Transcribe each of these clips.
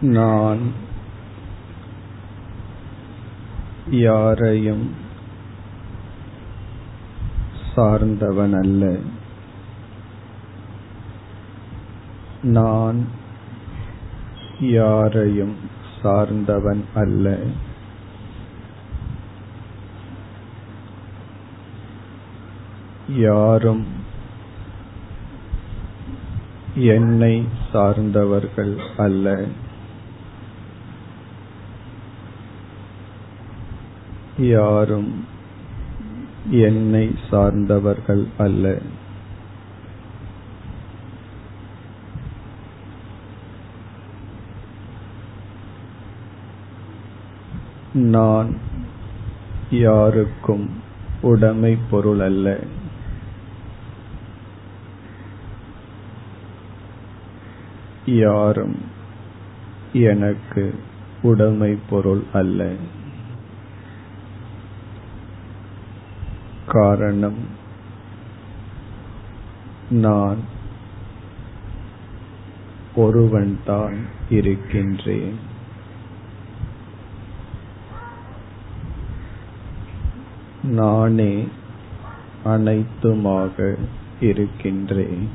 நான் யாரையும் சார்ந்தவன் அல்ல நான் யாரையும் சார்ந்தவன் அல்ல. யாரும் என்னை சார்ந்தவர்கள் அல்ல. யாரும் என்னை சார்ந்தவர்கள் அல்ல. நான் யாருக்கும் உடைமை பொருள் அல்ல. யாரும் எனக்கு உடைமை பொருள் அல்ல. காரணம் நான் ஒருவன்தான் இருக்கின்றேன். நானே அனைத்துமாக இருக்கின்றேன்.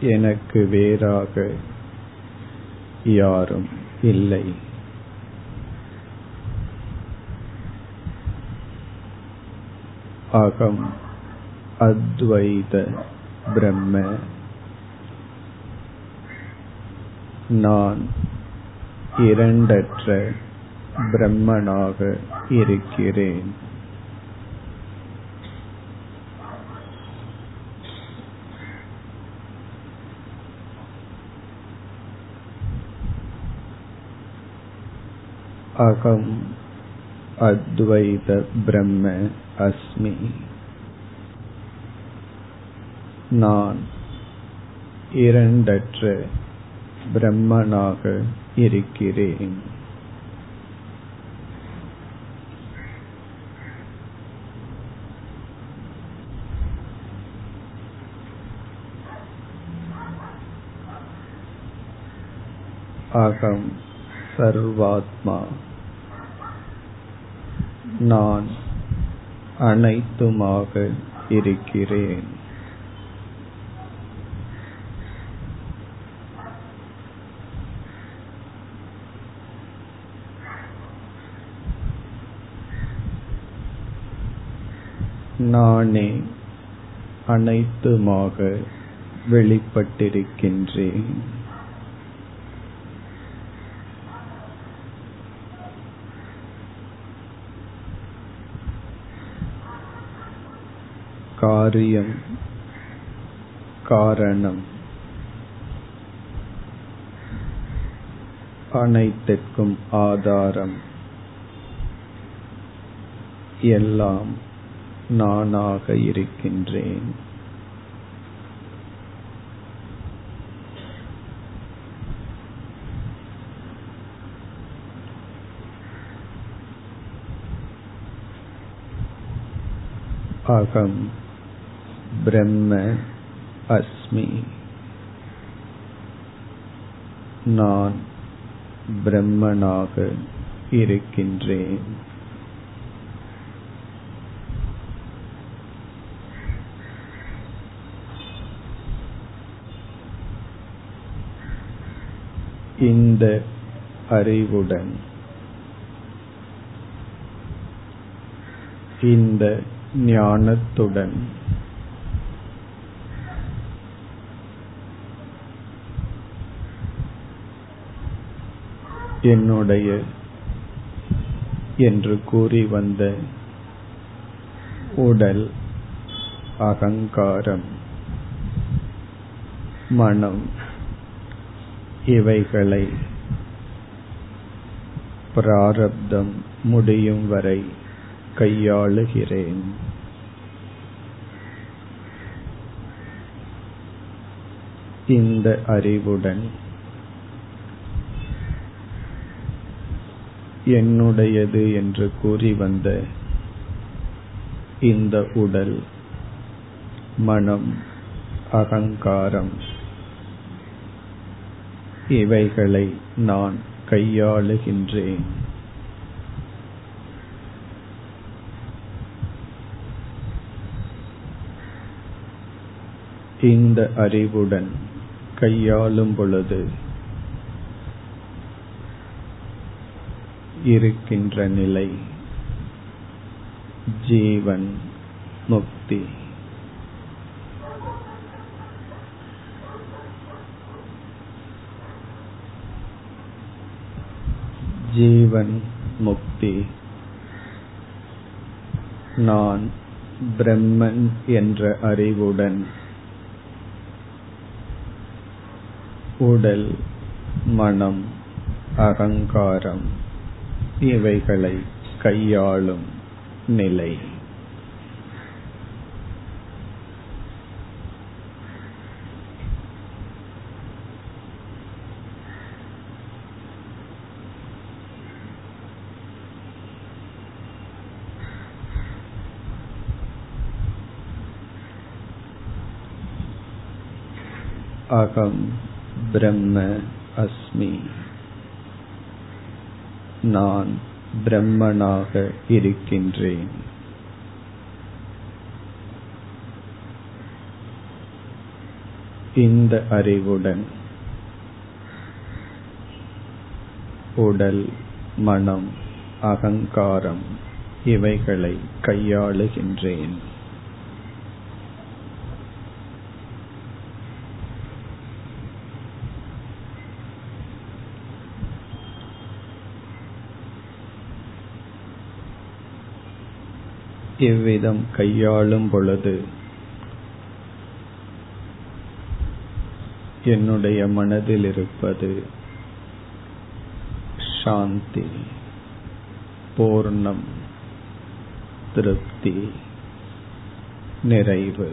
எனக்கு வேறாக யாரும் இல்லை. அகம் அத்வைத பிரம்ம நான் இரண்டற்ற பிரம்மனாக இருக்கிறேன். அகம் அத்வைத பிரம்ம அஸ்மி நான் இரண்டற்ற பிரம்மனாக இருக்கிறேன்। அகம் சர்வாத்மா. நான் அனைத்துமாக இருக்கிறேன். நானே அனைத்துமாக வெளிப்பட்டிருக்கின்றேன். காரியம் காரணம். அனைத்திற்கும் ஆதாரம். எல்லாம் நானாக இருக்கின்றேன். அகம். பிரம்ம அஸ்மி நான் பிரம்மனாக இருக்கின்றேன் இந்த அறிவுடன் இந்த ஞானத்துடன் என்னுடைய என்று கூறி வந்த உடல் அகங்காரம் மனம் இவைகளை பிராரப்தம் முடியும் வரை கையாளுகிறேன். இந்த அறிவுடன் என்னுடையது என்று கூறி வந்த இந்த உடல் மனம் அகங்காரம் இவைகளை நான் கையாளுகின்றேன். இந்த அறிவுடன் கையாளும் பொழுது இருக்கின்ற நிலை. ஜீவன் முக்தி. ஜீவன் முக்தி. நான் பிரம்மன் என்ற அறிவுடன் உடல் மனம் அகங்காரம் இவைகளை கையாளும் நிலை. அகம் பிரம்ம அஸ்மி. நான் பிரம்மனாக இருக்கின்றேன். இந்த அறிவுடன் உடல் மனம் அகங்காரம் இவைகளை கையாளுகின்றேன். இவ்விதம் கையாளும் பொழுது என்னுடைய மனதில் இருப்பது சாந்தி பூர்ணம் திருப்தி நிறைவு.